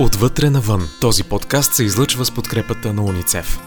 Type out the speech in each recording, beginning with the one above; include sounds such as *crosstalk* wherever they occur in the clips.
Отвътре навън. Този подкаст се излъчва с подкрепата на уницев.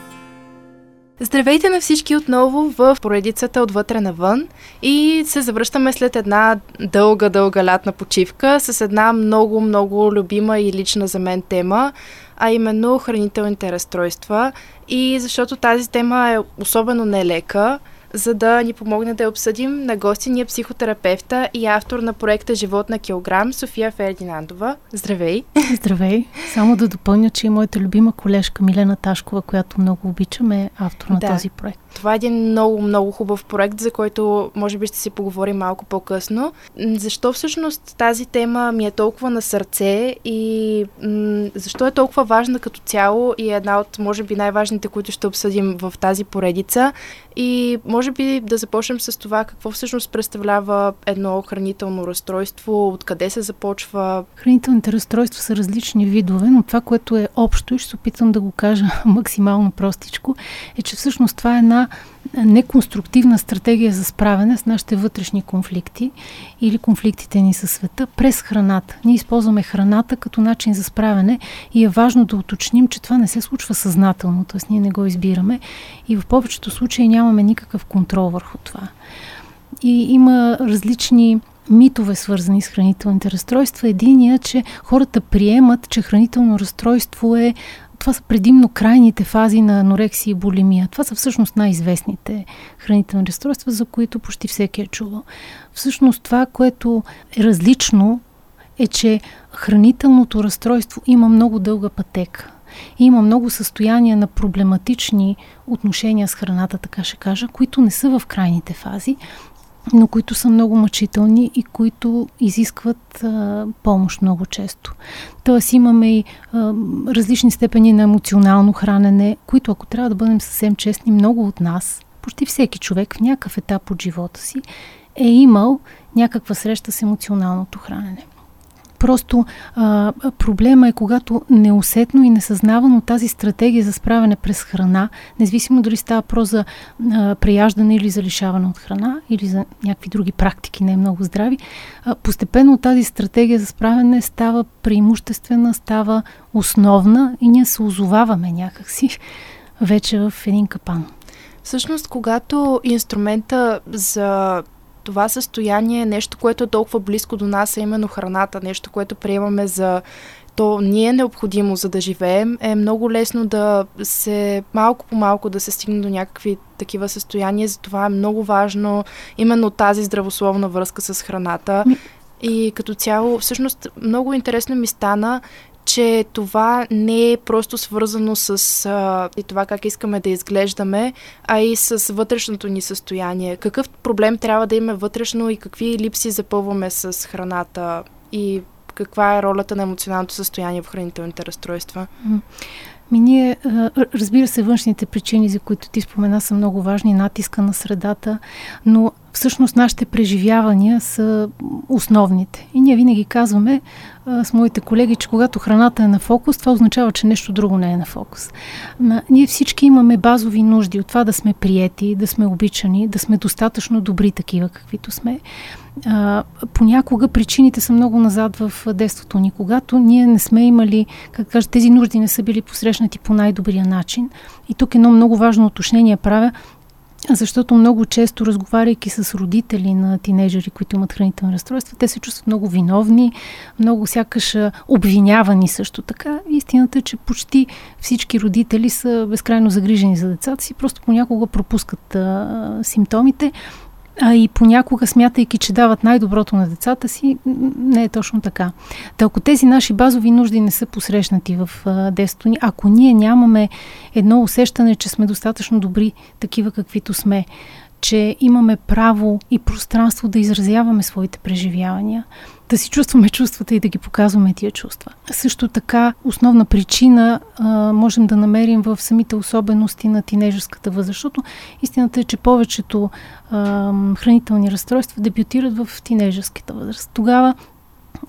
Здравейте на всички отново в поредицата Отвътре навън и се завръщаме след една дълга, дълга лятна почивка с една много, много любима и лична за мен тема, а именно хранителните разстройства. И защото тази тема е особено нелека, за да ни помогне да я обсъдим. На гости ни е психотерапевта и автор на проекта Живот на килограм София Фердинандова. Здравей! *laughs* Здравей! Само да допълня, че и моята любима колежка Милена Ташкова, която много обичам, е автор на Да. този проект. Това е един много, много хубав проект, за който може би ще си поговорим малко по-късно. Защо всъщност тази тема ми е толкова на сърце и м- защо е толкова важна като цяло и е една от, може би, най-важните, които ще обсъдим в тази поредица. И може би да започнем с това какво всъщност представлява едно хранително разстройство, откъде се започва. Хранителните разстройства са различни видове, но това, което е общо и ще се опитам да го кажа *laughs* максимално простичко, е, че всъщност това е една неконструктивна стратегия за справяне с нашите вътрешни конфликти или конфликтите ни със света през храната. Ние използваме храната като начин за справяне и е важно да уточним, че това не се случва съзнателно, т.е. ние не го избираме и в повечето случаи нямаме никакъв контрол върху това. И има различни митове, свързани с хранителните разстройства. Единият, че хората приемат, че хранително разстройство е това са предимно крайните фази на анорексия и булимия. Това са всъщност най-известните хранителни разстройства, за които почти всеки е чувал. Всъщност това, което е различно, е, че хранителното разстройство има много дълга пътека. Има много състояния на проблематични отношения с храната, така ще кажа, които не са в крайните фази, но които са много мъчителни и които изискват а, помощ много често. Тоест имаме и а, различни степени на емоционално хранене, които, ако трябва да бъдем съвсем честни, много от нас, почти всеки човек в някакъв етап от живота си е имал някаква среща с емоционалното хранене. Просто а, проблема е, когато неусетно и несъзнавано тази стратегия за справяне през храна, независимо дали става про за а, преяждане или за лишаване от храна, или за някакви други практики, не много здрави, а, постепенно тази стратегия за справяне става преимуществена, става основна и ние се озоваваме някакси вече в един капан. Всъщност, когато инструмента за това състояние е нещо, което е толкова близко до нас, а именно храната, нещо, което приемаме за то ни е необходимо за да живеем, е много лесно да се малко по малко да се стигне до някакви такива състояния. Затова е много важно именно тази здравословна връзка с храната. И като цяло, всъщност, много интересно ми стана, че това не е просто свързано с а, и това как искаме да изглеждаме, а и с вътрешното ни състояние. Какъв проблем трябва да има вътрешно и какви липси запълваме с храната и каква е ролята на емоционалното състояние в хранителните разстройства? Ми ние, разбира се, външните причини, за които ти спомена, са много важни, натиска на средата, но всъщност нашите преживявания са основните. И ние винаги казваме с моите колеги, че когато храната е на фокус, това означава, че нещо друго не е на фокус. Ние всички имаме базови нужди от това да сме приети, да сме обичани, да сме достатъчно добри такива, каквито сме. Понякога причините са много назад в детството ни, когато ние не сме имали, как кажа, тези нужди не са били посрещнати по най-добрия начин. И тук едно много важно уточнение правя, защото много често, разговаряйки с родители на тинейджери, които имат хранителни разстройства, те се чувстват много виновни, много сякаш обвинявани също така. Истината е, че почти всички родители са безкрайно загрижени за децата си, просто понякога пропускат а, симптомите. А и понякога, смятайки, че дават най-доброто на децата си, не е точно така. Та ако тези наши базови нужди не са посрещнати в детството ни, ако ние нямаме едно усещане, че сме достатъчно добри, такива каквито сме, че имаме право и пространство да изразяваме своите преживявания, да си чувстваме чувствата и да ги показваме тия чувства. Също така, основна причина а, можем да намерим в самите особености на тинежерската възраст, защото истината е, че повечето а, хранителни разстройства дебютират в тинежерската възраст. Тогава,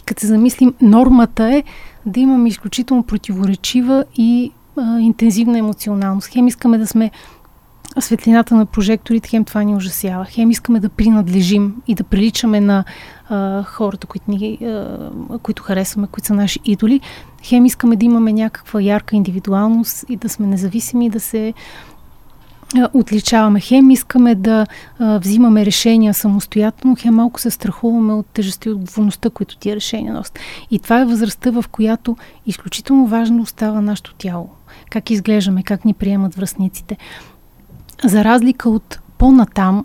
като се замислим, нормата е да имаме изключително противоречива и а, интензивна емоционалност. Хем искаме да сме светлината на прожекторите, хем това ни ужасява. Хем искаме да принадлежим и да приличаме на а, хората, които, ни, а, които харесваме, които са наши идоли. Хем искаме да имаме някаква ярка индивидуалност и да сме независими, да се отличаваме. Хем искаме да а, взимаме решения самостоятелно, хем малко се страхуваме от тежестта и отговорността, които тия решения носят. И това е възрастта, в която изключително важно остава нашето тяло. Как изглеждаме, как ни приемат връзниците. За разлика от по-натам,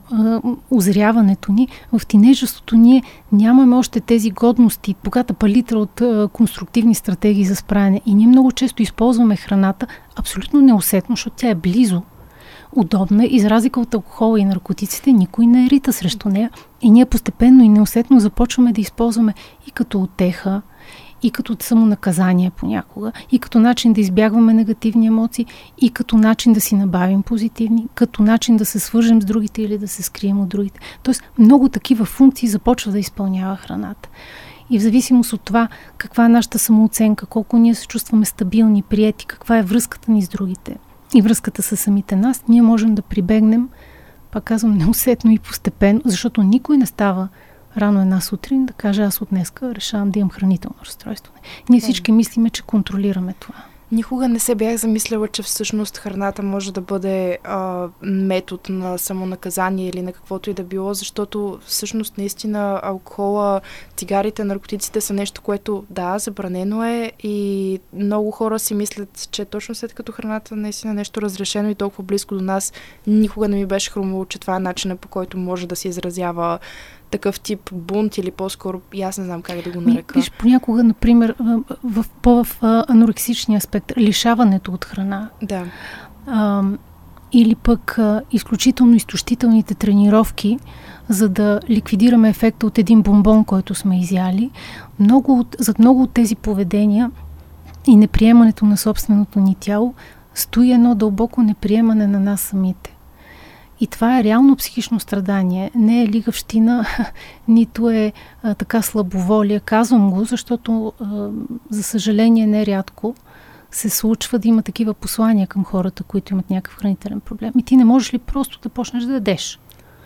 озряването ни, в тинежеството ние нямаме още тези годности, богата палитра от конструктивни стратегии за справяне. И ние много често използваме храната абсолютно неусетно, защото тя е близо удобна и за разлика от алкохола и наркотиците, никой не е рита срещу нея. И ние постепенно и неусетно започваме да използваме и като отеха, и като самонаказание понякога, и като начин да избягваме негативни емоции, и като начин да си набавим позитивни, като начин да се свържем с другите или да се скрием от другите. Тоест много такива функции започва да изпълнява храната. И в зависимост от това каква е нашата самооценка, колко ние се чувстваме стабилни, прияти, каква е връзката ни с другите, и връзката с самите нас, ние можем да прибегнем, пак казвам, неусетно и постепенно, защото никой не става рано една сутрин да каже аз от днеска решавам да имам хранително разстройство. Ние всички мислиме, че контролираме това. Никога не се бях замисляла, че всъщност храната може да бъде а, метод на самонаказание или на каквото и да било, защото всъщност наистина алкохола, цигарите, наркотиците са нещо, което да, забранено е и много хора си мислят, че точно след като храната наистина е нещо разрешено и толкова близко до нас, никога не ми беше хрумало, че това е начинът по който може да се изразява такъв тип бунт или по-скоро, аз не знам как да го нарека. Виж, понякога, например, в, по в анорексичния аспект, лишаването от храна. Да. А, или пък а, изключително изтощителните тренировки, за да ликвидираме ефекта от един бомбон, който сме изяли. Много от, зад много от тези поведения и неприемането на собственото ни тяло стои едно дълбоко неприемане на нас самите. И това е реално психично страдание. Не е лигавщина, *laughs* нито е а, така слабоволие. Казвам го, защото, а, за съжаление, нерядко се случва да има такива послания към хората, които имат някакъв хранителен проблем. И ти не можеш ли просто да почнеш да ядеш?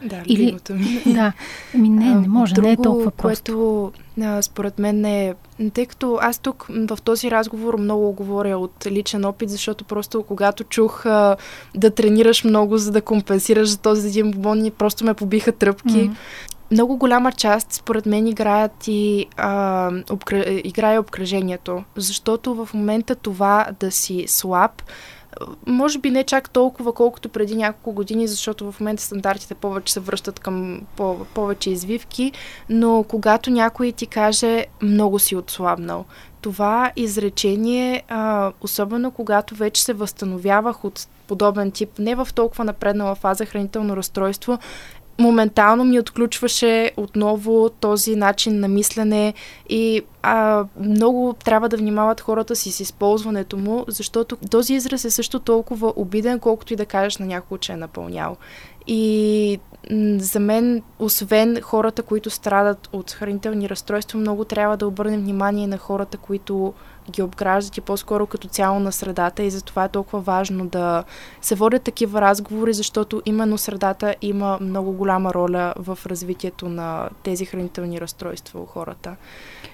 Да, Или, ми. *laughs* Да, ами не, не може, Друго, не е толкова просто. което а, според мен е, тъй като аз тук в този разговор много говоря от личен опит, защото просто когато чух а, да тренираш много, за да компенсираш за този един бубон, просто ме побиха тръпки. Mm-hmm. Много голяма част, според мен, играят и а, обкр... играе обкръжението, защото в момента това да си слаб, може би не чак толкова, колкото преди няколко години, защото в момента стандартите повече се връщат към по- повече извивки, но когато някой ти каже много си отслабнал, това изречение, а, особено когато вече се възстановявах от подобен тип, не в толкова напреднала фаза хранително разстройство, моментално ми отключваше отново този начин на мислене и а, много трябва да внимават хората си с използването му, защото този израз е също толкова обиден, колкото и да кажеш на някого, че е напълнял. И за мен, освен хората, които страдат от хранителни разстройства, много трябва да обърнем внимание на хората, които ги обграждат и по-скоро като цяло на средата и затова е толкова важно да се водят такива разговори, защото именно средата има много голяма роля в развитието на тези хранителни разстройства у хората.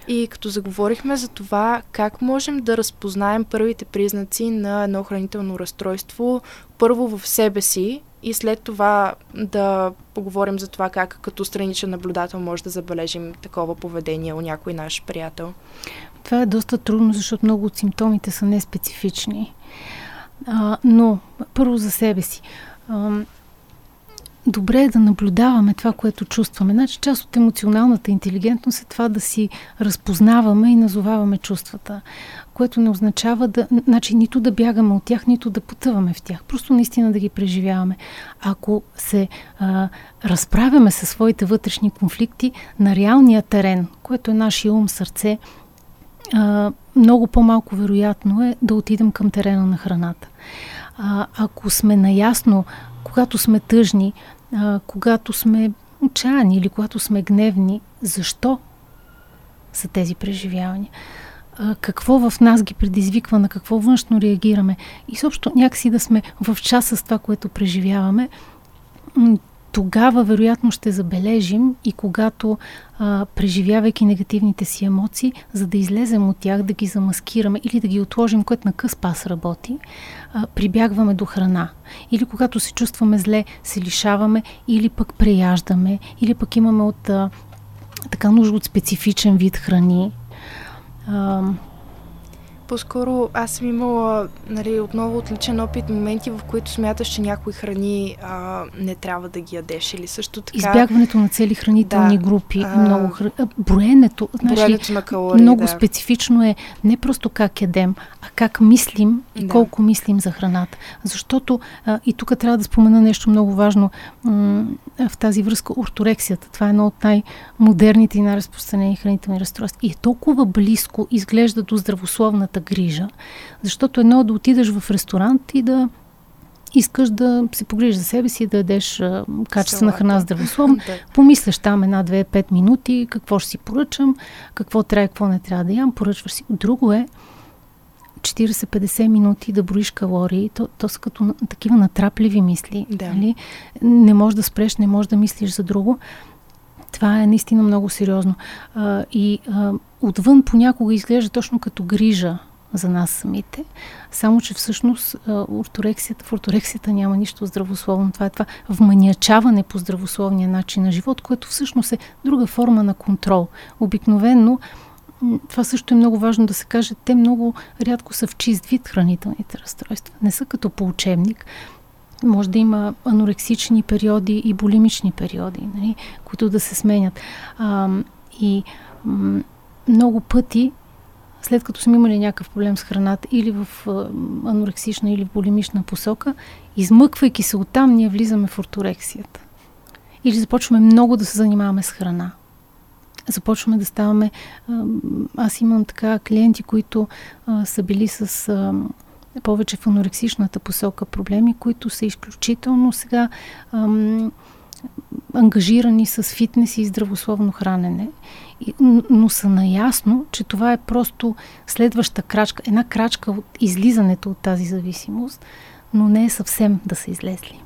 И като заговорихме за това как можем да разпознаем първите признаци на едно хранително разстройство, първо в себе си и след това да поговорим за това как като страничен наблюдател може да забележим такова поведение у някой наш приятел. Това е доста трудно, защото много от симптомите са неспецифични. А, но, първо за себе си. А, добре е да наблюдаваме това, което чувстваме. Значи, част от емоционалната интелигентност е това да си разпознаваме и назоваваме чувствата, което не означава да, значи, нито да бягаме от тях, нито да потъваме в тях. Просто наистина да ги преживяваме. Ако се а, разправяме със своите вътрешни конфликти на реалния терен, което е нашия ум, сърце, а, много по-малко вероятно е да отидем към терена на храната. А, ако сме наясно, когато сме тъжни, а, когато сме отчаяни или когато сме гневни, защо са тези преживявания? а, какво в нас ги предизвиква, на какво външно реагираме и съобщо някакси да сме в час с това, което преживяваме, тогава вероятно ще забележим и когато, а, преживявайки негативните си емоции, за да излезем от тях, да ги замаскираме или да ги отложим, което на къс пас работи, прибягваме до храна. Или когато се чувстваме зле, се лишаваме или пък преяждаме, или пък имаме от а, така нужда от специфичен вид храни. А, по-скоро аз съм имала нали, отново отличен опит, моменти, в които смяташ, че някои храни а, не трябва да ги ядеш или също така... Избягването на цели хранителни да, групи а, много храни. Броенето, знаеш броенето на калории, много да. специфично е не просто как ядем, а как мислим и да. колко мислим за храната. Защото а, и тук трябва да спомена нещо много важно м- в тази връзка орторексията. Това е едно от най-модерните и най-разпространени хранителни разстройства. И е толкова близко изглежда до здравословната своята грижа. Защото едно е да отидеш в ресторант и да искаш да се погрижиш за себе си, да ядеш качествена храна здравословно. *laughs* да. Помисляш там една, две, пет минути, какво ще си поръчам, какво трябва, какво не трябва да ям, поръчваш си. Друго е 40-50 минути да броиш калории, то, то са като такива натрапливи мисли. Да. Нали? Не можеш да спреш, не можеш да мислиш за друго. Това е наистина много сериозно. А, и а, отвън понякога изглежда точно като грижа за нас самите. Само, че всъщност орторексията, в орторексията няма нищо здравословно. Това е това вманячаване по здравословния начин на живот, което всъщност е друга форма на контрол. Обикновенно това също е много важно да се каже, те много рядко са в чист вид хранителните разстройства. Не са като по учебник. Може да има анорексични периоди и болимични периоди, нали, които да се сменят. А, и м- много пъти след като сме имали някакъв проблем с храната или в анорексична или в болемична посока, измъквайки се оттам, ние влизаме в орторексията. Или започваме много да се занимаваме с храна. Започваме да ставаме... Аз имам така клиенти, които са били с повече в анорексичната посока проблеми, които са изключително сега ам, ангажирани с фитнес и здравословно хранене но са наясно, че това е просто следваща крачка, една крачка от излизането от тази зависимост, но не е съвсем да са излезли.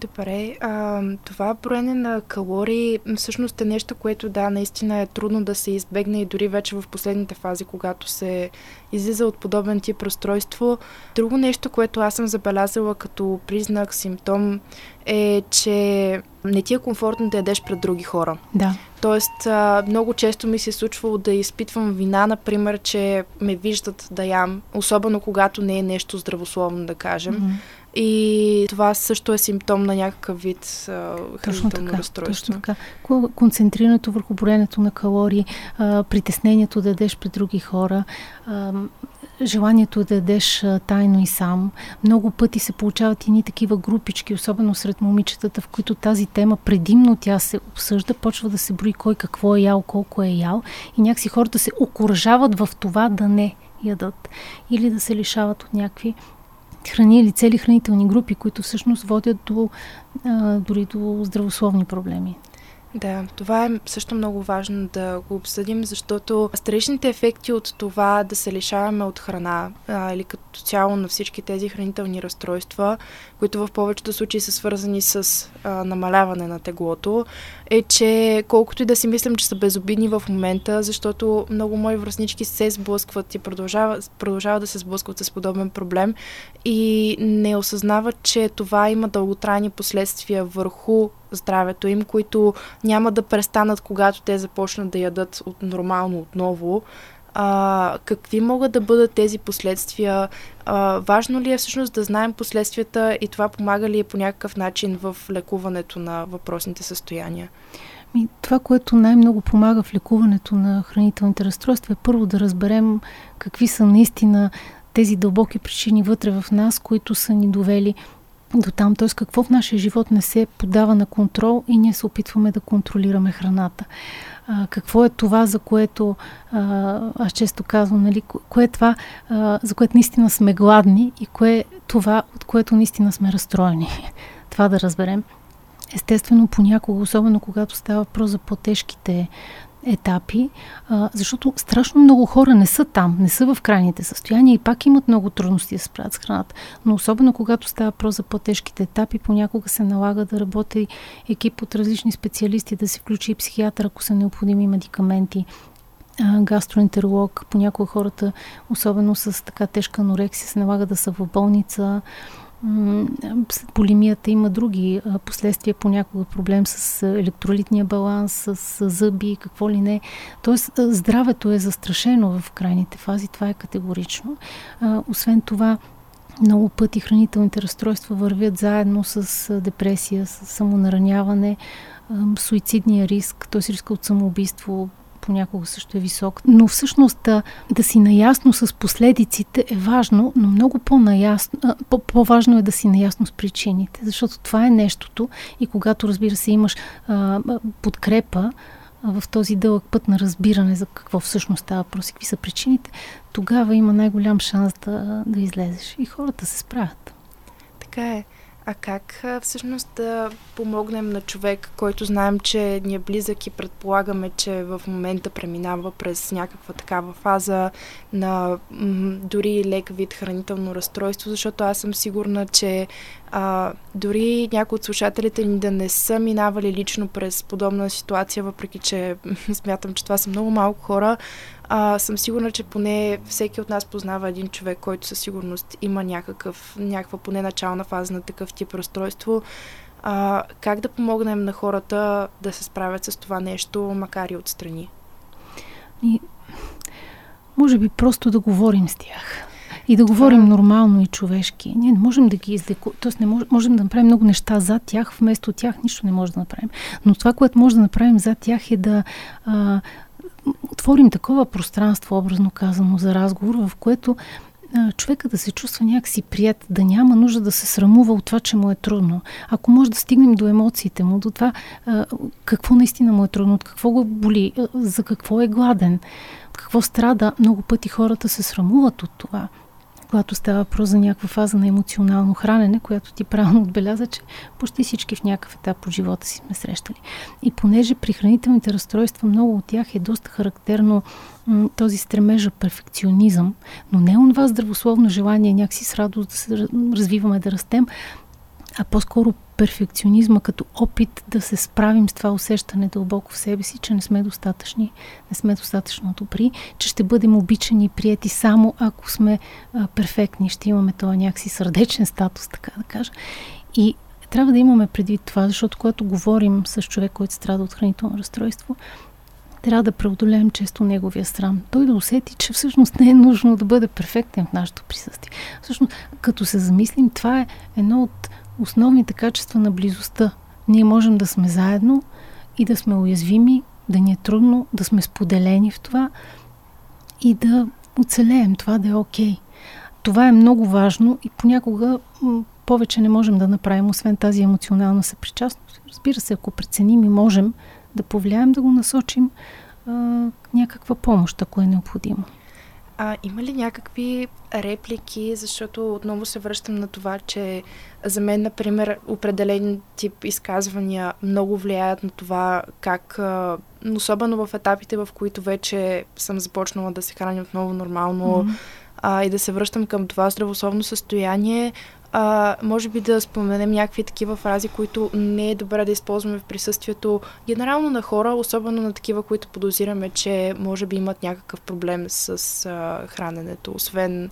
Добре, а, това броене на калории всъщност е нещо, което да, наистина е трудно да се избегне и дори вече в последните фази, когато се излиза от подобен тип разстройство. Друго нещо, което аз съм забелязала като признак, симптом е, че не ти е комфортно да ядеш пред други хора. Да. Тоест, много често ми се е случвало да изпитвам вина, например, че ме виждат да ям, особено когато не е нещо здравословно, да кажем. Mm-hmm и това също е симптом на някакъв вид хранително разстройство. Точно така. Концентрирането върху броенето на калории, а, притеснението да ядеш пред други хора, а, желанието да ядеш тайно и сам. Много пъти се получават и ни такива групички, особено сред момичетата, в които тази тема предимно тя се обсъжда, почва да се брои кой какво е ял, колко е ял и някакси хората се окоръжават в това да не ядат или да се лишават от някакви храни или цели хранителни групи, които всъщност водят до, а, дори до здравословни проблеми. Да, това е също много важно да го обсъдим, защото страничните ефекти от това да се лишаваме от храна а, или като цяло на всички тези хранителни разстройства, които в повечето случаи са свързани с а, намаляване на теглото, е, че колкото и да си мислям, че са безобидни в момента, защото много мои връзнички се сблъскват и продължават, продължават да се сблъскват с подобен проблем и не осъзнават, че това има дълготрайни последствия върху здравето им, които няма да престанат, когато те започнат да ядат от нормално отново. А, какви могат да бъдат тези последствия? А, важно ли е всъщност да знаем последствията и това помага ли е по някакъв начин в лекуването на въпросните състояния? Ми, това, което най-много помага в лекуването на хранителните разстройства е първо да разберем какви са наистина тези дълбоки причини вътре в нас, които са ни довели до там, т.е. какво в нашия живот не се подава на контрол и ние се опитваме да контролираме храната. А, какво е това, за което а, аз често казвам, нали, кое е това, а, за което наистина сме гладни и кое е това, от което наистина сме разстроени. *laughs* това да разберем. Естествено, понякога, особено когато става въпрос за по-тежките етапи, а, защото страшно много хора не са там, не са в крайните състояния и пак имат много трудности да се справят с храната. Но особено когато става про за по-тежките етапи, понякога се налага да работи екип от различни специалисти, да се включи и психиатър, ако са необходими медикаменти, гастроентеролог. Понякога хората, особено с така тежка анорексия, се налага да са в болница. Полимията има други последствия, понякога проблем с електролитния баланс, с зъби, какво ли не. Тоест, здравето е застрашено в крайните фази, това е категорично. Освен това, много пъти хранителните разстройства вървят заедно с депресия, с самонараняване, суицидния риск, т.е. риска от самоубийство, понякога също е висок. Но всъщност да, да си наясно с последиците е важно, но много по-наясно, по- по-важно е да си наясно с причините, защото това е нещото и когато, разбира се, имаш а, подкрепа, в този дълъг път на разбиране за какво всъщност става въпрос какви са причините, тогава има най-голям шанс да, да излезеш. И хората се справят. Така е. А как всъщност да помогнем на човек, който знаем, че ни е близък и предполагаме, че в момента преминава през някаква такава фаза на м- дори лек вид хранително разстройство, защото аз съм сигурна, че а, дори някои от слушателите ни да не са минавали лично през подобна ситуация, въпреки че *laughs* смятам, че това са много малко хора, а, съм сигурна, че поне всеки от нас познава един човек, който със сигурност има някакъв, някаква поне начална фаза на такъв тип разстройство. А, как да помогнем на хората да се справят с това нещо, макар и отстрани? И, може би просто да говорим с тях. И да говорим това... нормално и човешки. Ние не можем да ги излеку... Тоест не мож... можем да направим много неща за тях, вместо тях нищо не може да направим. Но това, което може да направим за тях е да а, отворим такова пространство, образно казано, за разговор, в което човека да се чувства някакси прият, да няма нужда да се срамува от това, че му е трудно. Ако може да стигнем до емоциите му, до това какво наистина му е трудно, от какво го боли, за какво е гладен, какво страда, много пъти хората се срамуват от това когато става въпрос за някаква фаза на емоционално хранене, която ти правилно отбеляза, че почти всички в някакъв етап от живота си сме срещали. И понеже при хранителните разстройства много от тях е доста характерно м- този стремежа перфекционизъм, но не онова здравословно желание някакси с радост да се развиваме, да растем, а по-скоро перфекционизма като опит да се справим с това усещане дълбоко в себе си, че не сме достатъчни, не сме достатъчно добри, че ще бъдем обичани и прияти само ако сме а, перфектни, ще имаме този някакси сърдечен статус, така да кажа. И трябва да имаме предвид това, защото когато говорим с човек, който страда от хранително разстройство, трябва да преодолеем често неговия срам. Той да усети, че всъщност не е нужно да бъде перфектен в нашето присъствие. Всъщност, като се замислим, това е едно от основните качества на близостта. Ние можем да сме заедно и да сме уязвими, да ни е трудно, да сме споделени в това и да оцелеем, това да е окей. Okay. Това е много важно и понякога повече не можем да направим, освен тази емоционална съпричастност. Разбира се, ако преценим и можем да повлияем, да го насочим а, някаква помощ, ако е необходимо. А има ли някакви реплики, защото отново се връщам на това, че за мен, например, определен тип изказвания много влияят на това как, особено в етапите, в които вече съм започнала да се храня отново нормално mm-hmm. а, и да се връщам към това здравословно състояние, а, може би да споменем някакви такива фрази, които не е добре да използваме в присъствието генерално на хора, особено на такива, които подозираме, че може би имат някакъв проблем с а, храненето, освен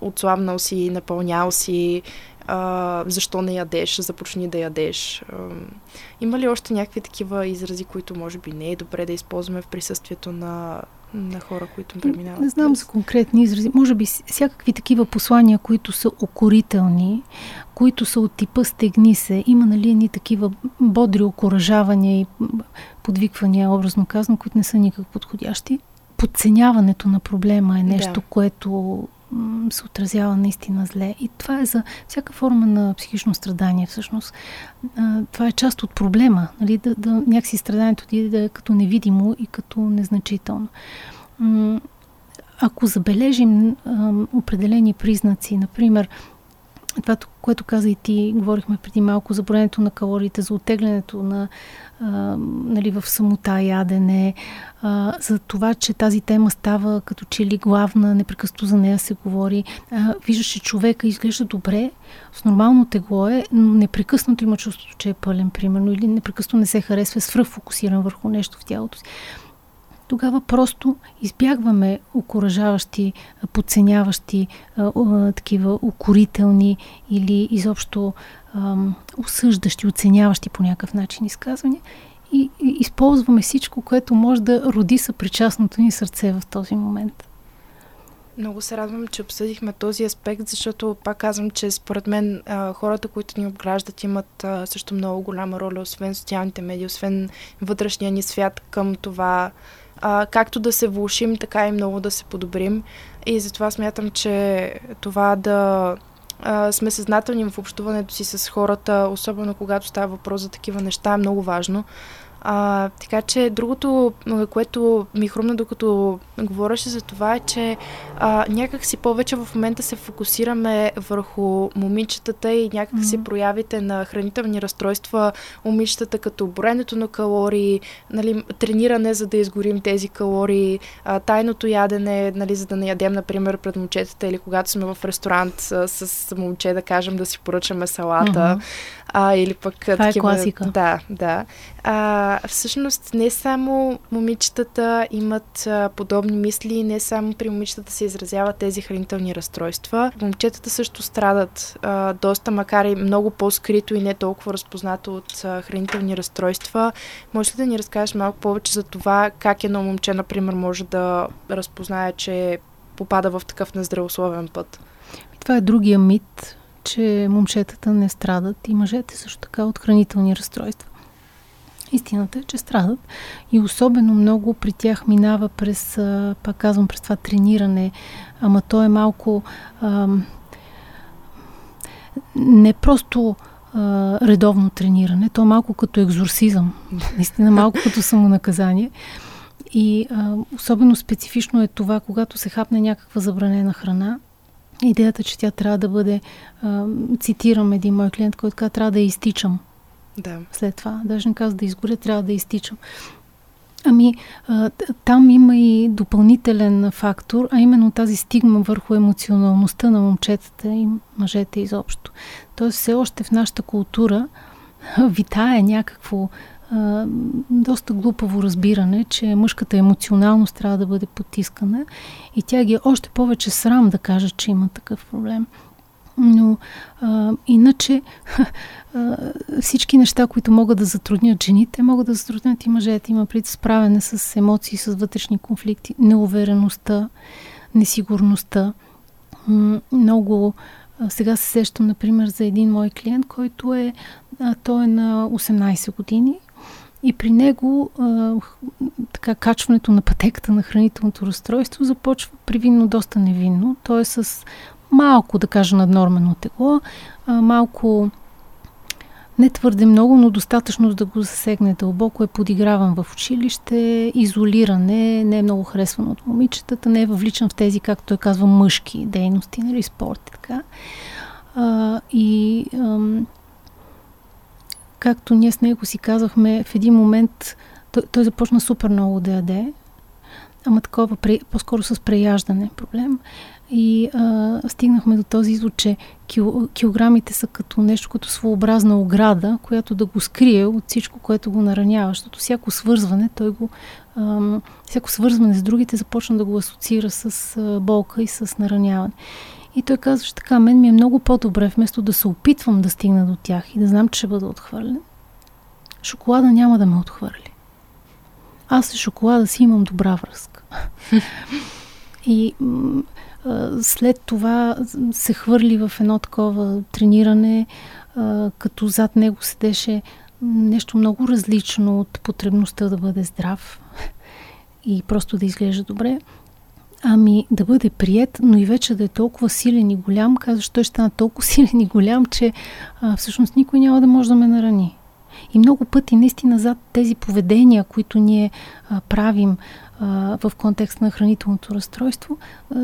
отслабнал си, напълнял си, а, защо не ядеш, започни да ядеш. А, има ли още някакви такива изрази, които може би не е добре да използваме в присъствието на на хора, които преминават. Не знам за конкретни изрази. Може би всякакви такива послания, които са окорителни, които са от типа стегни се. Има нали едни такива бодри окоръжавания и подвиквания, образно казано, които не са никак подходящи. Подценяването на проблема е нещо, да. което се отразява наистина зле. И това е за всяка форма на психично страдание. Всъщност, това е част от проблема. Нали? Да, да, някакси страданието ти да е като невидимо и като незначително. Ако забележим определени признаци, например, това, което каза и ти, говорихме преди малко за броенето на калориите, за отеглянето на, а, нали, в самота ядене, а, за това, че тази тема става като че ли главна, непрекъснато за нея се говори. А, че човека изглежда добре, с нормално тегло е, но непрекъснато има чувството, че е пълен, примерно, или непрекъснато не се харесва, е свръхфокусиран върху нещо в тялото си тогава просто избягваме окоръжаващи, подценяващи, такива укорителни или изобщо осъждащи, оценяващи по някакъв начин изказвания и, използваме всичко, което може да роди съпричастното ни сърце в този момент. Много се радвам, че обсъдихме този аспект, защото пак казвам, че според мен хората, които ни обграждат, имат също много голяма роля, освен социалните медии, освен вътрешния ни свят към това а, както да се влушим, така и много да се подобрим. И затова смятам, че това да а, сме съзнателни в общуването си с хората, особено когато става въпрос за такива неща, е много важно. А, така че другото, което ми хрумна докато говореше за това е, че а, някак си повече в момента се фокусираме върху момичетата и някак mm-hmm. си проявите на хранителни разстройства, момичетата като броенето на калории, нали, трениране за да изгорим тези калории, а, тайното ядене, нали, за да не ядем, например, пред момчетата или когато сме в ресторант с, с момче, да кажем, да си поръчаме салата. Mm-hmm а, или пък Това е такива... е класика. Да, да. А, всъщност не само момичетата имат а, подобни мисли, не само при момичетата се изразяват тези хранителни разстройства. Момчетата също страдат а, доста, макар и много по-скрито и не толкова разпознато от а, хранителни разстройства. Може ли да ни разкажеш малко повече за това как едно момче, например, може да разпознае, че попада в такъв нездравословен път? Това е другия мит, че момчетата не страдат и мъжете също така от хранителни разстройства. Истината е, че страдат и особено много при тях минава през, пак казвам, през това трениране, ама то е малко ам, не просто а, редовно трениране, то е малко като екзорсизъм, наистина малко *laughs* като самонаказание. И а, особено специфично е това, когато се хапне някаква забранена храна, идеята, че тя трябва да бъде, а, цитирам един мой клиент, който каза, трябва да я изтичам. Да. След това, даже не каза да изгоря, трябва да изтичам. Ами, там има и допълнителен фактор, а именно тази стигма върху емоционалността на момчетата и мъжете изобщо. Тоест, все още в нашата култура витае някакво доста глупаво разбиране, че мъжката емоционалност трябва да бъде потискана и тя ги е още повече срам да каже, че има такъв проблем. Но а, иначе *laughs* а, всички неща, които могат да затруднят жените, могат да затруднят и мъжете. Има пред справяне с емоции, с вътрешни конфликти, неувереността, несигурността. Много сега се сещам, например, за един мой клиент, който е, а, той е на 18 години и при него а, така, качването на пътеката на хранителното разстройство започва привинно доста невинно. Той е с малко, да кажа, наднормено тегло, а, малко не твърде много, но достатъчно да го засегне дълбоко. Е подиграван в училище, изолиран е, не е много харесван от момичетата, не е въвличан в тези, както той казва, мъжки дейности, нали, спорт и така. А, и ам, както ние с него си казахме, в един момент той, той започна супер много да яде, ама такова, по-скоро с преяждане проблем. И а, стигнахме до този извод, че кил, килограмите са като нещо, като своеобразна ограда, която да го скрие от всичко, което го наранява. Защото всяко свързване, той го, а, всяко свързване с другите започна да го асоциира с а, болка и с нараняване. И той казваше така, мен ми е много по-добре, вместо да се опитвам да стигна до тях и да знам, че ще бъда отхвърлен. Шоколада няма да ме отхвърли. Аз с шоколада си имам добра връзка. *laughs* и след това се хвърли в едно такова трениране, като зад него седеше нещо много различно от потребността да бъде здрав и просто да изглежда добре. Ами да бъде прият, но и вече да е толкова силен и голям, казваш, той ще стане толкова *laughs* силен и голям, че а, всъщност никой няма да може да ме нарани. И много пъти наистина зад тези поведения, които ние а, правим в контекст на хранителното разстройство,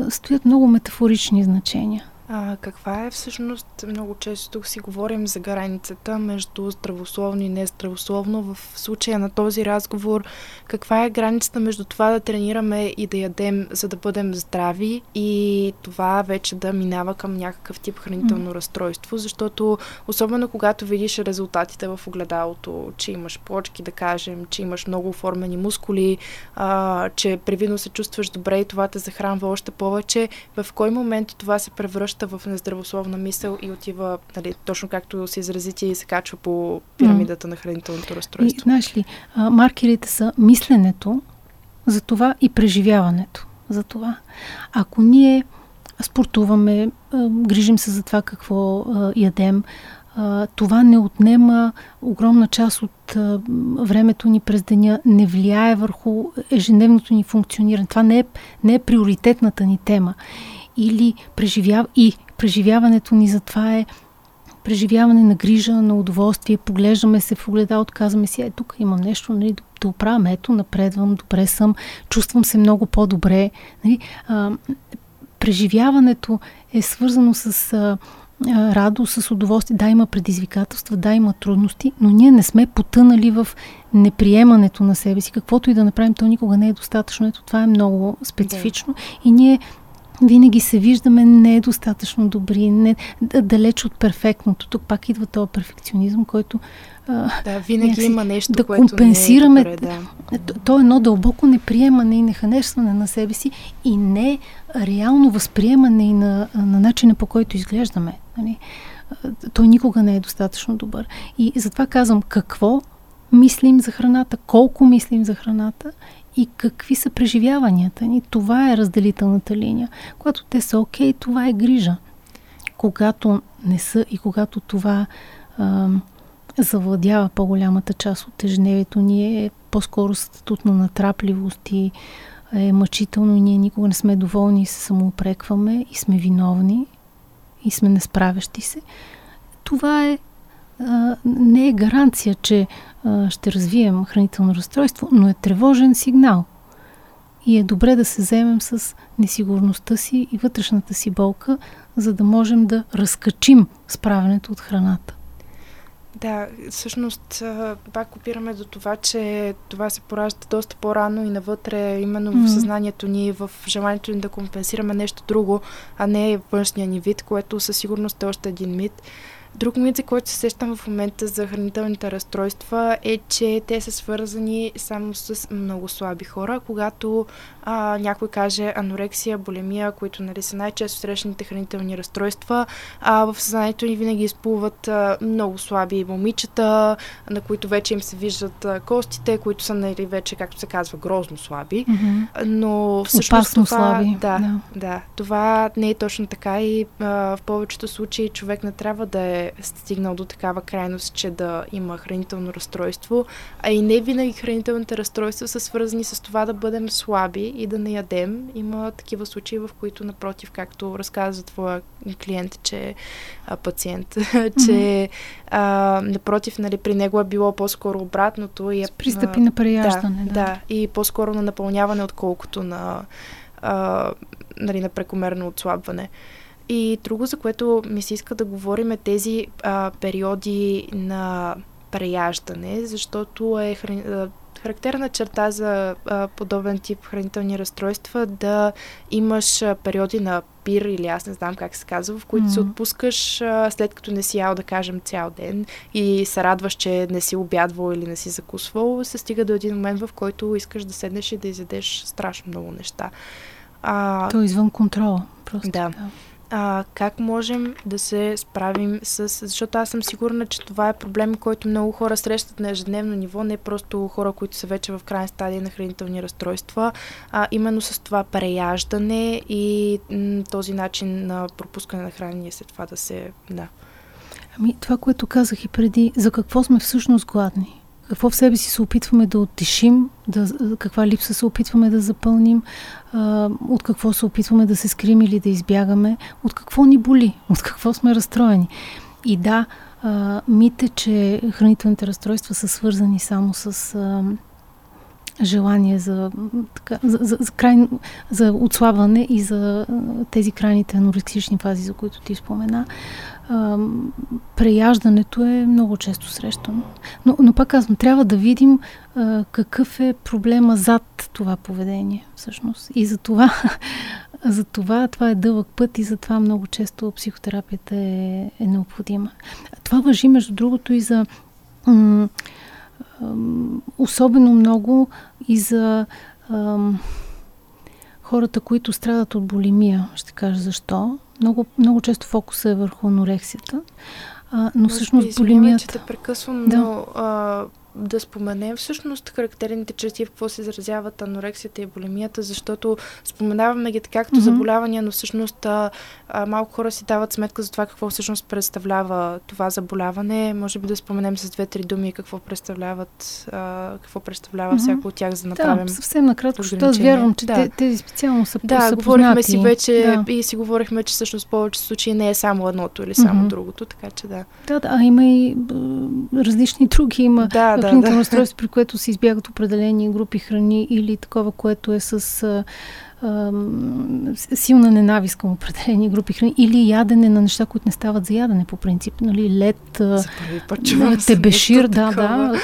стоят много метафорични значения. А, каква е всъщност, много често тук си говорим за границата между здравословно и нездравословно. В случая на този разговор, каква е границата между това да тренираме и да ядем, за да бъдем здрави и това вече да минава към някакъв тип хранително mm. разстройство, защото особено когато видиш резултатите в огледалото, че имаш плочки, да кажем, че имаш много оформени мускули, а, че привидно се чувстваш добре и това те захранва още повече, в кой момент това се превръща превръща в нездравословна мисъл и отива, нали, точно както се изразите и се качва по пирамидата mm. на хранителното разстройство. И, знаеш ли, а, маркерите са мисленето за това и преживяването за това. Ако ние спортуваме, а, грижим се за това какво а, ядем, това не отнема огромна част от а, времето ни през деня, не влияе върху ежедневното ни функциониране. Това не е, не е приоритетната ни тема или преживява, и преживяването ни за това е преживяване на грижа, на удоволствие, поглеждаме се в огледал, казваме си, е, тук имам нещо, нали, да, оправям, ето, напредвам, добре съм, чувствам се много по-добре. Нали, а, преживяването е свързано с а, радост, с удоволствие. Да, има предизвикателства, да, има трудности, но ние не сме потънали в неприемането на себе си. Каквото и да направим, то никога не е достатъчно. Ето това е много специфично. Да. И ние винаги се виждаме не е достатъчно добри, не, далеч от перфектното. Тук пак идва този перфекционизъм, който да, винаги някакси, има нещо, да което компенсираме. Не е добре, да. То, то е едно дълбоко неприемане и неханесване на себе си и не реално възприемане и на, на начина по който изглеждаме. Нали? Той никога не е достатъчно добър. И затова казвам какво мислим за храната, колко мислим за храната и какви са преживяванията ни. Това е разделителната линия. Когато те са окей, okay, това е грижа. Когато не са и когато това а, завладява по-голямата част от ежедневието ни е по-скоро статут на натрапливост и е мъчително и ние никога не сме доволни и се самоопрекваме и сме виновни и сме несправящи се. Това е а, не е гаранция, че а, ще развием хранително разстройство, но е тревожен сигнал. И е добре да се вземем с несигурността си и вътрешната си болка, за да можем да разкачим справянето от храната. Да, всъщност пак опираме до това, че това се поражда доста по-рано и навътре, именно mm-hmm. в съзнанието ни, в желанието ни да компенсираме нещо друго, а не външния ни вид, което със сигурност е още един мит. Друг мит, за който се сещам в момента за хранителните разстройства е, че те са свързани само с много слаби хора. Когато а, някой каже анорексия, булемия, които нали, са най-често срещаните хранителни разстройства, а, в съзнанието ни винаги изплуват а, много слаби момичета, на които вече им се виждат а, костите, които са нали, вече, както се казва, грозно слаби. Mm-hmm. Но всъщност Опасно това, слаби. Да, да, да. Това не е точно така и а, в повечето случаи човек не трябва да е стигнал до такава крайност, че да има хранително разстройство, а и не винаги хранителните разстройства са свързани с това да бъдем слаби и да не ядем. Има такива случаи, в които, напротив, както разказа твоя клиент, че а, пациент, *laughs* че а, напротив, нали, при него е било по-скоро обратното. И е, С пристъпи на преяждане. Да, да. да, и по-скоро на напълняване, отколкото на, а, нали, на прекомерно отслабване. И друго, за което ми се иска да говорим е тези а, периоди на преяждане, защото е храни... характерна черта за а, подобен тип хранителни разстройства да имаш а, периоди на пир или аз не знам как се казва, в които mm-hmm. се отпускаш а, след като не си ял, да кажем, цял ден и се радваш, че не си обядвал или не си закусвал, се стига до един момент, в който искаш да седнеш и да изядеш страшно много неща. А, То е извън контрола. Просто, да. да а, как можем да се справим с... Защото аз съм сигурна, че това е проблем, който много хора срещат на ежедневно ниво, не просто хора, които са вече в крайна стадия на хранителни разстройства, а именно с това преяждане и м- този начин на пропускане на хранение след това да се... Да. Ами това, което казах и преди, за какво сме всъщност гладни? Какво в себе си се опитваме да оттешим, да, каква липса се опитваме да запълним, а, от какво се опитваме да се скрим или да избягаме, от какво ни боли, *laughs* от какво сме разстроени. И да, а, мите, че хранителните разстройства са свързани само с а, желание за, така, за, за, за, край, за отслабване и за тези крайните анорексични фази, за които ти спомена. Преяждането е много често срещано. Но, но пак казвам, трябва да видим а, какъв е проблема зад това поведение, всъщност. И за това, *laughs* за това, това е дълъг път и затова много често психотерапията е, е необходима. Това въжи, между другото, и за м- особено много и за ам, хората, които страдат от болемия. Ще кажа защо. Много, много често фокуса е върху анорексията. А, но всъщност болемията... че те прекъсвам, да. но а, да споменем всъщност характерните черти, в какво се изразяват анорексията и булимията, защото споменаваме ги така като mm-hmm. заболявания, но всъщност а, а, малко хора си дават сметка за това какво всъщност представлява това заболяване. Може би да споменем с две-три думи какво представляват, а, какво представлява mm-hmm. всяко от тях, за да направим. Да, съвсем накратко, защото аз вярвам, че да. тези специално са Да, са говорихме си вече да. и си говорихме, че всъщност в повече случаи не е само едното или само mm-hmm. другото, така че да. Да, да, а има и различни други. Има да, да, хранително да. разстройство, при което се избягат определени групи храни или такова, което е с а, а, силна ненавист към определени групи храни или ядене на неща, които не стават за ядене по принцип. Нали, лед, тебешир, да, да,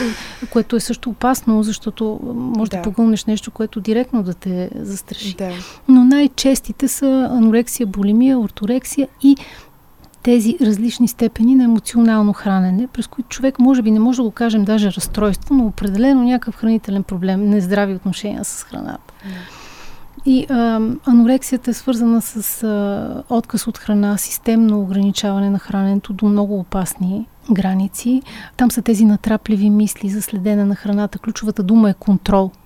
което е също опасно, защото може да, да погълнеш нещо, което директно да те застраши. Да. Но най-честите са анорексия, булимия, орторексия и тези различни степени на емоционално хранене, през които човек може би не може да го кажем даже разстройство, но определено някакъв хранителен проблем, нездрави отношения с храната. И а, анорексията е свързана с а, отказ от храна, системно ограничаване на храненето до много опасни граници. Там са тези натрапливи мисли за следене на храната. Ключовата дума е контрол –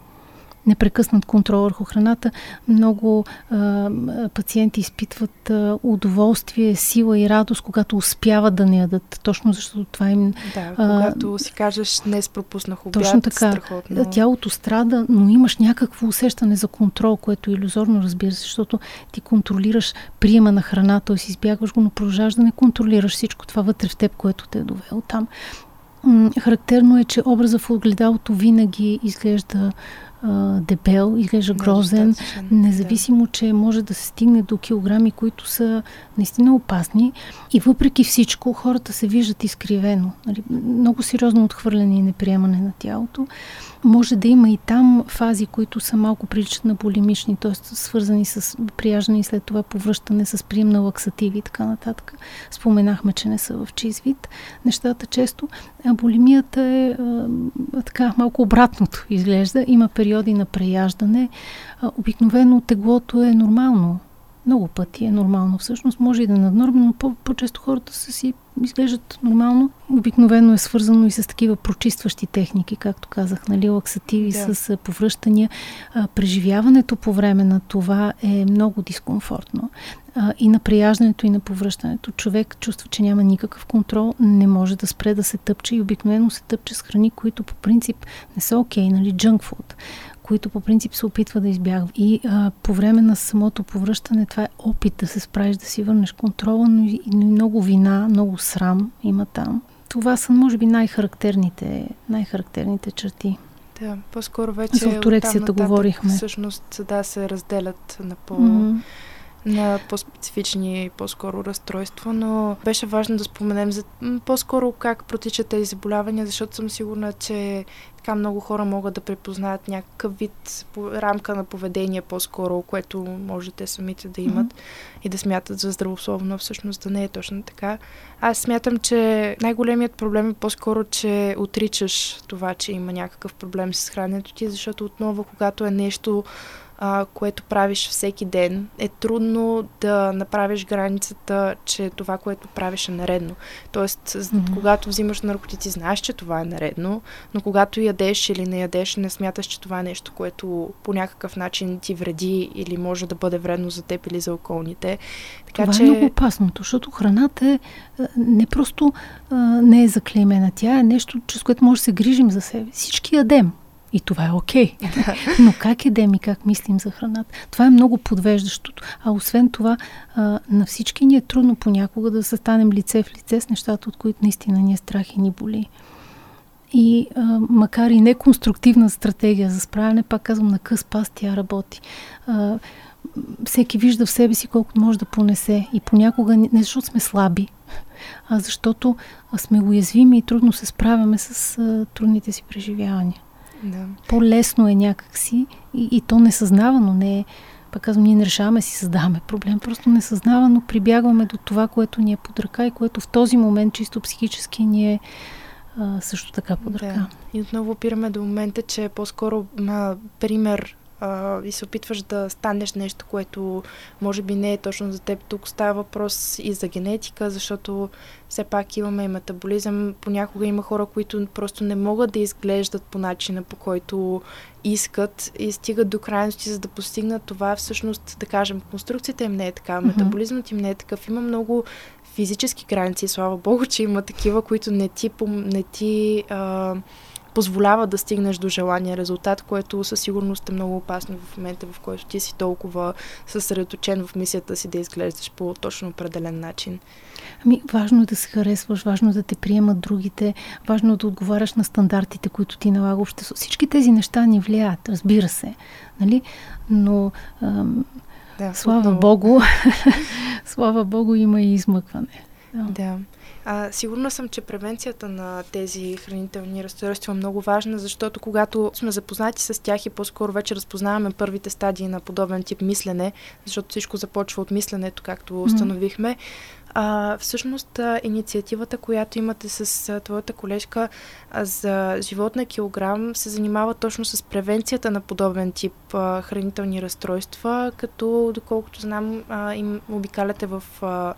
непрекъснат контрол върху храната. Много а, пациенти изпитват а, удоволствие, сила и радост, когато успяват да не ядат. Точно защото това им... Да, когато а, си кажеш, днес пропуснах обяд, точно така. страхотно. Тялото страда, но имаш някакво усещане за контрол, което е иллюзорно, разбира се, защото ти контролираш приема на храна, т.е. избягваш го, но продължаваш да не контролираш всичко това вътре в теб, което те е довело там. Характерно е, че образа в огледалото винаги изглежда а, дебел, изглежда грозен, независимо, да. че може да се стигне до килограми, които са наистина опасни. И въпреки всичко, хората се виждат изкривено. Нали? Много сериозно отхвърляне и неприемане на тялото. Може да има и там фази, които са малко приличат на булимични, т.е. свързани с прияждане и след това повръщане с прием на лаксативи и така нататък. Споменахме, че не са в чист вид нещата често. А булимията е а, така малко обратното изглежда. Има периоди на преяждане. Обикновено теглото е нормално много пъти е нормално. Всъщност може и да е наднормено, но по- по-често хората са си изглеждат нормално. Обикновено е свързано и с такива прочистващи техники, както казах, нали, лаксативи да. с повръщания. Преживяването по време на това е много дискомфортно. И на прияждането, и на повръщането. Човек чувства, че няма никакъв контрол, не може да спре да се тъпче и обикновено се тъпче с храни, които по принцип не са окей, okay, нали, food които по принцип се опитва да избягва. И а, по време на самото повръщане това е опит да се справиш, да си върнеш контрола, но и, и много вина, много срам има там. Това са, може би, най-характерните, най-характерните черти. Да, по-скоро вече За орторексията говорихме. Всъщност, да, се разделят на по... Mm-hmm на по-специфични, по-скоро разстройства, но беше важно да споменем за по-скоро как протичат тези заболявания, защото съм сигурна, че така много хора могат да препознаят някакъв вид рамка на поведение по-скоро, което можете самите да имат mm-hmm. и да смятат за здравословно, всъщност да не е точно така. Аз смятам, че най-големият проблем е по-скоро, че отричаш това, че има някакъв проблем с храненето ти, защото отново, когато е нещо а, което правиш всеки ден, е трудно да направиш границата, че това, което правиш е наредно. Тоест, mm-hmm. когато взимаш наркотици, знаеш, че това е наредно, но когато ядеш или не ядеш, не смяташ, че това е нещо, което по някакъв начин ти вреди или може да бъде вредно за теб или за околните. Така, това е че... е много опасното, защото храната е не просто а, не е заклеймена, тя е нещо, чрез което може да се грижим за себе. Всички ядем. И това е окей. Okay. *laughs* Но как едем и как мислим за храната? Това е много подвеждащото. А освен това, а, на всички ни е трудно понякога да се станем лице в лице с нещата, от които наистина ни е страх и ни боли. И а, макар и неконструктивна стратегия за справяне, пак казвам, на къс пас тя работи. А, всеки вижда в себе си колко може да понесе. И понякога не защото сме слаби, а защото сме уязвими и трудно се справяме с а, трудните си преживявания. Да. По-лесно е някакси и, и то несъзнавано, не е пак казвам, ние не решаваме си създаваме проблем, просто несъзнавано прибягваме до това, което ни е под ръка и което в този момент чисто психически ни е а, също така под ръка. Да. И отново опираме до момента, че по-скоро а, пример а, и се опитваш да станеш нещо, което може би не е точно за теб. Тук става въпрос и за генетика, защото все пак имаме и метаболизъм. Понякога има хора, които просто не могат да изглеждат по начина, по който искат и стигат до крайности, за да постигнат това. Всъщност, да кажем, конструкцията им не е така, метаболизмът им не е такъв. Има много физически граници, слава богу, че има такива, които не ти, не ти а, позволява да стигнеш до желания резултат, което със сигурност е много опасно в момента, в който ти си толкова съсредоточен в мисията си да изглеждаш по точно определен начин. Ами, важно е да се харесваш, важно е да те приемат другите, важно е да отговаряш на стандартите, които ти налага общество. Всички тези неща ни влияят, разбира се. Нали? Но ам, да, слава отново. Богу, *laughs* слава Богу има и измъкване. Да. да. А, сигурна съм, че превенцията на тези хранителни разстройства е много важна, защото когато сме запознати с тях и по-скоро вече разпознаваме първите стадии на подобен тип мислене, защото всичко започва от мисленето, както установихме, а, всъщност а, инициативата, която имате с а, твоята колежка а, за живот на килограм, се занимава точно с превенцията на подобен тип а, хранителни разстройства, като доколкото знам а, им обикаляте в а,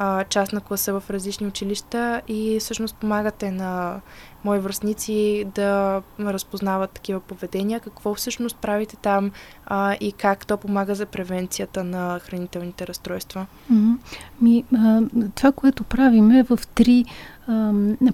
а, частна класа в различни училища и всъщност помагате на мои връзници да разпознават такива поведения. Какво всъщност правите там а, и как то помага за превенцията на хранителните разстройства? Mm-hmm. Ми, а, това, което правим е в три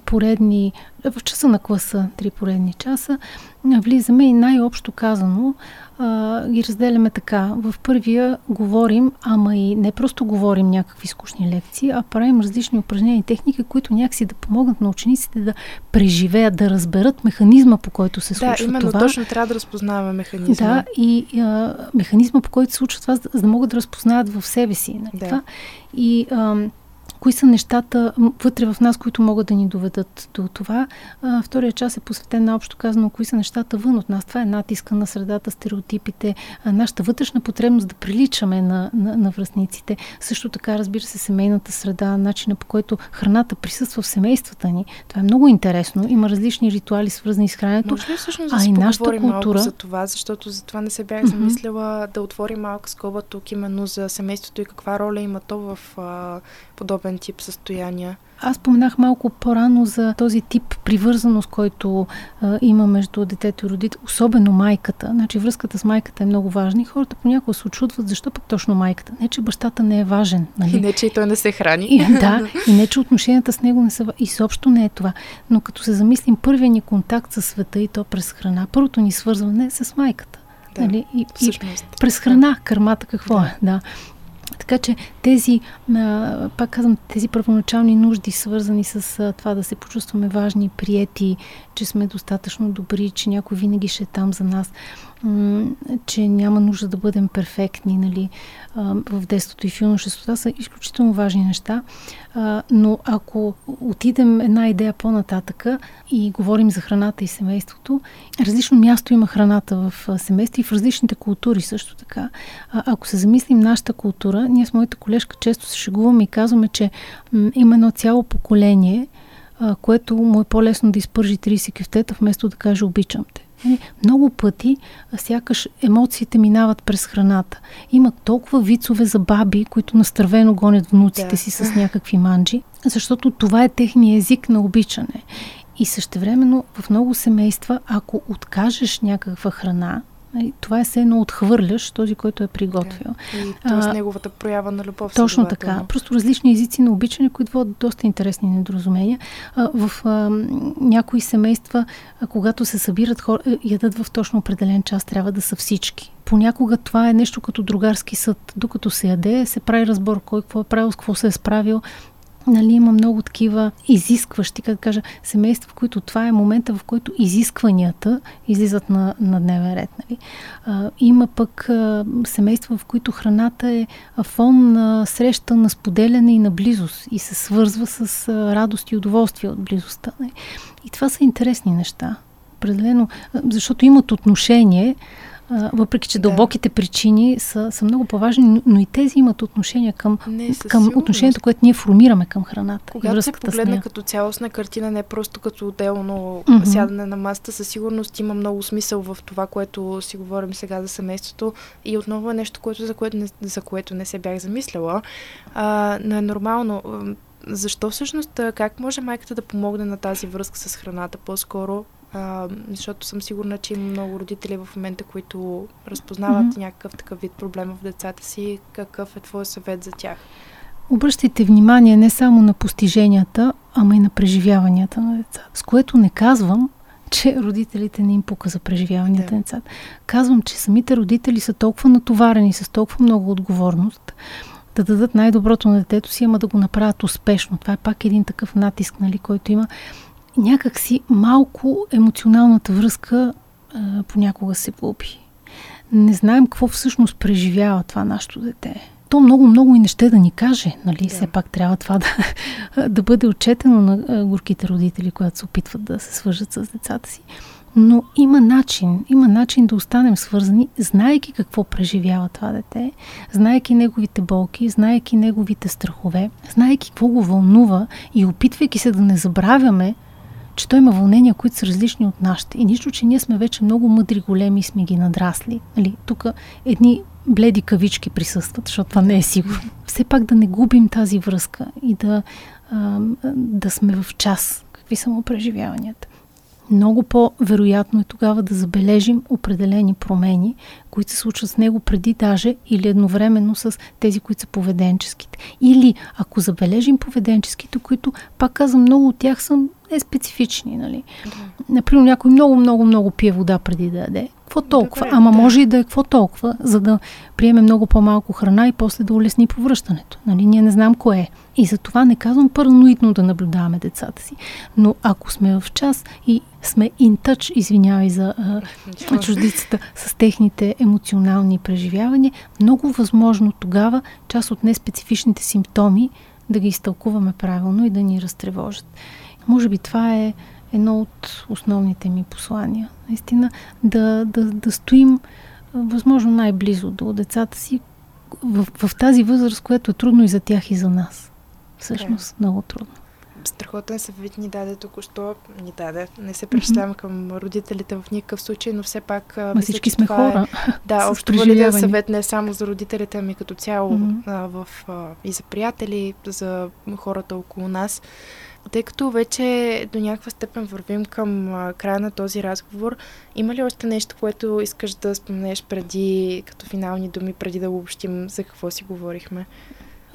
поредни, в часа на класа, три поредни часа, влизаме и най-общо казано а, ги разделяме така. В първия говорим, ама и не просто говорим някакви скучни лекции, а правим различни упражнения и техники, които някакси да помогнат на учениците да преживеят, да разберат механизма, по който се случва. Да, именно това. точно трябва да разпознаваме механизма. Да, и а, механизма, по който се случва това, за да могат да разпознаят в себе си. Нали, да. Това. И а, кои са нещата вътре в нас, които могат да ни доведат до това. А, втория час е посветен на общо казано, кои са нещата вън от нас. Това е натиска на средата, стереотипите, а, нашата вътрешна потребност да приличаме на, на, на връзниците. Също така, разбира се, семейната среда, начина по който храната присъства в семействата ни. Това е много интересно. Има различни ритуали, свързани с храненето. Може ли всъщност да а и нашата култура за това, защото за това не се бях замислила mm-hmm. да отворим малка скоба тук именно за семейството и каква роля има то в а, подобен тип състояния. Аз споменах малко по-рано за този тип привързаност, който а, има между детето и родител, особено майката. Значи връзката с майката е много важна и хората понякога се очудват защо пък точно майката. Не, че бащата не е важен. Нали? И не, че и той не се храни. И, да, и не, че отношенията с него не са И съобщо не е това. Но като се замислим, първият ни контакт с света и то през храна, първото ни свързване е с майката. Да, нали? и, и през храна, кърмата какво да. е. Да. Така че тези, пак казвам, тези първоначални нужди, свързани с това да се почувстваме важни, приети, че сме достатъчно добри, че някой винаги ще е там за нас, че няма нужда да бъдем перфектни, нали, в детството и в юношеството. Са изключително важни неща. Но ако отидем една идея по-нататъка и говорим за храната и семейството, различно място има храната в семейство и в различните култури също така. Ако се замислим нашата култура, ние с моята колежка често се шегуваме и казваме, че има едно цяло поколение, което му е по-лесно да изпържи 30 кефтета, вместо да каже обичам много пъти, сякаш емоциите минават през храната. Има толкова вицове за баби, които настървено гонят внуците да. си с някакви манджи, защото това е техния език на обичане. И същевременно в много семейства, ако откажеш някаква храна, Това е все едно отхвърляш този, който е приготвил. Да. И т.е. с неговата проява на любов. Точно така. Просто различни езици на обичане, които водят доста интересни недоразумения. А, в а, някои семейства, а, когато се събират хора, е, ядат в точно определен час, трябва да са всички. Понякога това е нещо като другарски съд. Докато се яде, се прави разбор кой какво е правил, с какво се е справил Нали, има много такива изискващи, как да кажа, семейства, в които това е момента, в който изискванията излизат на, на дневен ред. Нали. А, има пък а, семейства, в които храната е фон на среща на споделяне и на близост и се свързва с а, радост и удоволствие от близостта. Нали. И това са интересни неща. Определено, защото имат отношение въпреки че да. дълбоките причини са, са много по-важни, но и тези имат отношение към, не, към отношението, което ние формираме към храната. Когато се погледне като цялостна картина, не просто като отделно mm-hmm. сядане на масата, със сигурност има много смисъл в това, което си говорим сега за семейството. И отново е нещо, което, за, което не, за което не се бях замисляла. А, но е нормално. Защо всъщност, как може майката да помогне на тази връзка с храната? По-скоро а, защото съм сигурна, че има много родители в момента, които разпознават mm-hmm. някакъв такъв вид проблем в децата си. Какъв е твой съвет за тях? Обръщайте внимание не само на постиженията, ама и на преживяванията на децата. С което не казвам, че родителите не им пука за преживяванията да. на децата. Казвам, че самите родители са толкова натоварени с толкова много отговорност да дадат най-доброто на детето си, ама да го направят успешно. Това е пак един такъв натиск, нали, който има някак си малко емоционалната връзка а, понякога се губи. Не знаем какво всъщност преживява това нашето дете. То много, много и не ще да ни каже, нали? Да. Все пак трябва това да, *laughs* да бъде отчетено на горките родители, които се опитват да се свържат с децата си. Но има начин, има начин да останем свързани, знаеки какво преживява това дете, знаеки неговите болки, знаеки неговите страхове, знаеки какво го вълнува и опитвайки се да не забравяме че той има вълнения, които са различни от нашите. И нищо, че ние сме вече много мъдри, големи и сме ги надрасли. Нали, тук едни бледи кавички присъстват, защото това не е сигурно. *laughs* Все пак да не губим тази връзка и да, а, да сме в час. Какви са му преживяванията? Много по-вероятно е тогава да забележим определени промени, които се случват с него преди даже или едновременно с тези, които са поведенческите. Или ако забележим поведенческите, които, пак казвам, много от тях са е специфични, нали? Да. Например, някой много, много, много пие вода преди да яде. Какво толкова? Добре, Ама да. може и да е какво толкова, за да приеме много по-малко храна и после да улесни повръщането. Нали? Ние не знам кое е. И за това не казвам параноидно да наблюдаваме децата си. Но ако сме в час и сме in touch, извинявай за а, чуждицата, с техните емоционални преживявания, много възможно тогава част от неспецифичните симптоми да ги изтълкуваме правилно и да ни разтревожат. Може би това е едно от основните ми послания. Наистина да, да, да стоим възможно най-близо до децата си в, в тази възраст, която е трудно и за тях и за нас. Всъщност, okay. много трудно. Страхотен съвет ни даде току-що. Ни даде. Не се причислявам mm-hmm. към родителите в никакъв случай, но все пак... Ма мисля, всички сме хора. Е, да, общо валиден съвет не само за родителите, ами като цяло mm-hmm. а, в, а, и за приятели, за хората около нас. Тъй като вече до някаква степен вървим към а, края на този разговор, има ли още нещо, което искаш да споменеш преди, като финални думи, преди да обобщим за какво си говорихме?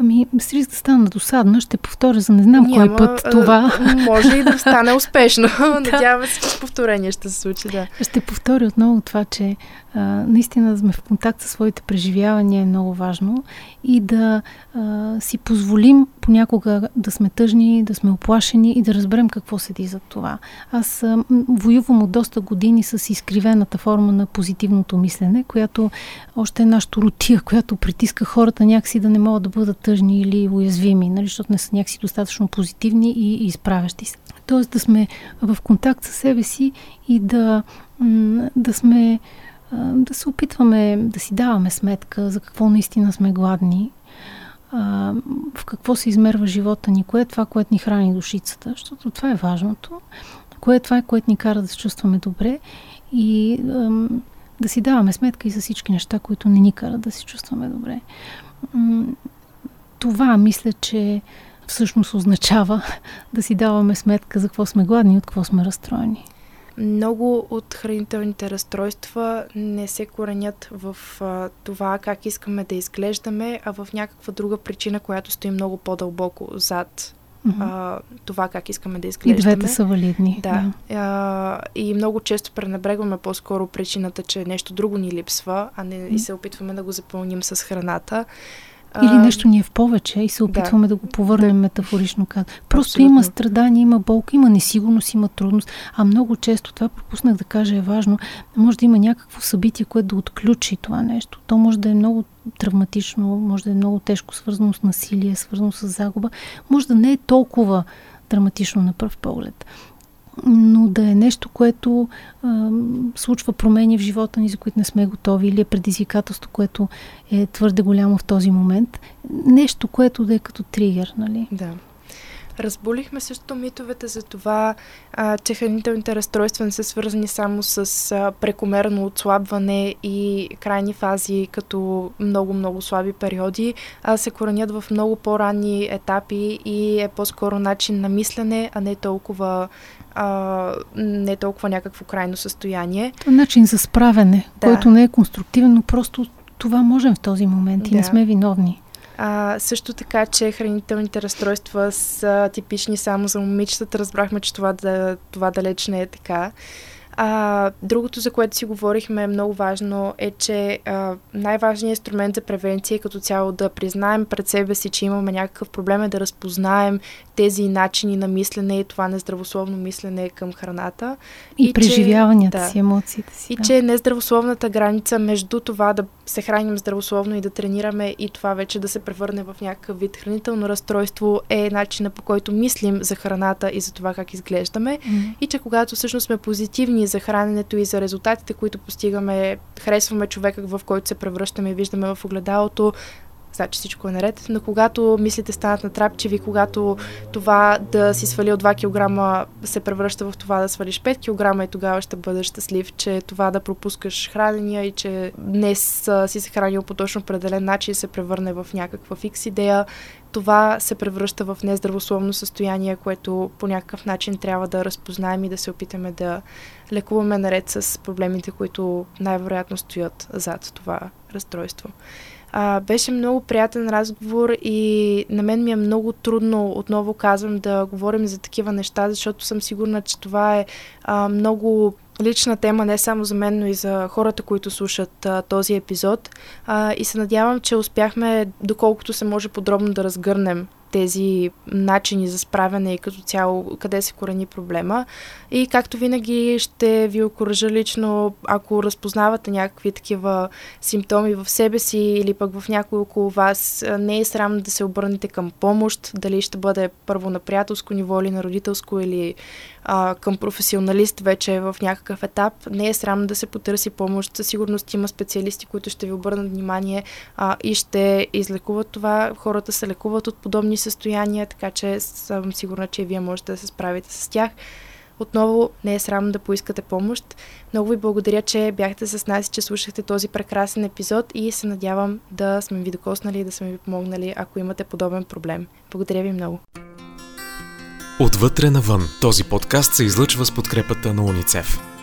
Ами, с риск да стана досадна, ще повторя за не знам Няма, кой път това. Може и да стане *laughs* успешно. Надявам се, че повторение ще се случи, да. Ще повторя отново това, че наистина да сме в контакт със своите преживявания е много важно и да а, си позволим понякога да сме тъжни, да сме оплашени и да разберем какво седи за това. Аз а, воювам от доста години с изкривената форма на позитивното мислене, която още е нашата рутия, която притиска хората някакси да не могат да бъдат тъжни или уязвими, нали, защото не са някакси достатъчно позитивни и, и изправящи се. Тоест да сме в контакт с себе си и да, да сме да се опитваме да си даваме сметка за какво наистина сме гладни, в какво се измерва живота ни, кое е това, което ни храни душицата, защото това е важното, кое е това, което ни кара да се чувстваме добре и да си даваме сметка и за всички неща, които не ни карат да се чувстваме добре. Това мисля, че всъщност означава *laughs* да си даваме сметка за какво сме гладни и от какво сме разстроени. Много от хранителните разстройства не се коренят в а, това как искаме да изглеждаме, а в някаква друга причина, която стои много по-дълбоко зад mm-hmm. а, това как искаме да изглеждаме. И двете са валидни. Да. да. А, и много често пренебрегваме по-скоро причината, че нещо друго ни липсва, а не mm-hmm. и се опитваме да го запълним с храната. Или нещо ни е в повече и се опитваме да, да го повърнем да. метафорично казано. Просто Абсолютно. има страдания, има болка, има несигурност, има трудност, а много често, това пропуснах да кажа, е важно, може да има някакво събитие, което да отключи това нещо. То може да е много травматично, може да е много тежко свързано с насилие, свързано с загуба, може да не е толкова драматично на пръв поглед но да е нещо, което а, случва промени в живота ни, за които не сме готови, или е предизвикателство, което е твърде голямо в този момент. Нещо, което да е като тригер, нали? Да. Разбулихме също митовете за това, а, че хранителните разстройства не са свързани само с а, прекомерно отслабване и крайни фази, като много-много слаби периоди, а се коранят в много по-ранни етапи и е по-скоро начин на мислене, а не толкова а, не толкова някакво крайно състояние. Начин за справяне, да. който не е конструктивен, но просто това можем в този момент да. и не сме виновни. А, също така, че хранителните разстройства са типични само за момичетата. Разбрахме, че това, да, това далеч не е така. А, другото, за което си говорихме, е много важно, е, че а, най-важният инструмент за превенция е като цяло да признаем пред себе си, че имаме някакъв проблем, е да разпознаем тези начини на мислене и това нездравословно мислене към храната. И, и преживяванията че, си, емоциите си. И да. че нездравословната граница между това да се храним здравословно и да тренираме и това вече да се превърне в някакъв вид хранително разстройство е начина по който мислим за храната и за това как изглеждаме. Mm. И че когато всъщност сме позитивни за храненето и за резултатите, които постигаме, харесваме човека, в който се превръщаме и виждаме в огледалото, значи всичко е наред. Но когато мислите станат натрапчиви, когато това да си свалил 2 кг се превръща в това да свалиш 5 кг и тогава ще бъдеш щастлив, че това да пропускаш хранения и че днес си се хранил по точно определен начин се превърне в някаква фикс идея, това се превръща в нездравословно състояние, което по някакъв начин трябва да разпознаем и да се опитаме да лекуваме наред с проблемите, които най-вероятно стоят зад това разстройство. А, беше много приятен разговор и на мен ми е много трудно, отново казвам, да говорим за такива неща, защото съм сигурна, че това е а, много лична тема не само за мен, но и за хората, които слушат а, този епизод. А, и се надявам, че успяхме, доколкото се може подробно да разгърнем тези начини за справяне и като цяло къде се корени проблема. И както винаги ще ви окоръжа лично, ако разпознавате някакви такива симптоми в себе си или пък в някой около вас, не е срам да се обърнете към помощ, дали ще бъде първо на приятелско ниво или на родителско или а, към професионалист вече в някакъв етап. Не е срам да се потърси помощ. Със сигурност има специалисти, които ще ви обърнат внимание а, и ще излекуват това. Хората се лекуват от подобни състояния, така че съм сигурна, че вие можете да се справите с тях. Отново не е срам да поискате помощ. Много ви благодаря, че бяхте с нас и че слушахте този прекрасен епизод и се надявам да сме ви докоснали и да сме ви помогнали, ако имате подобен проблем. Благодаря ви много. Отвътре навън. Този подкаст се излъчва с подкрепата на Уницев.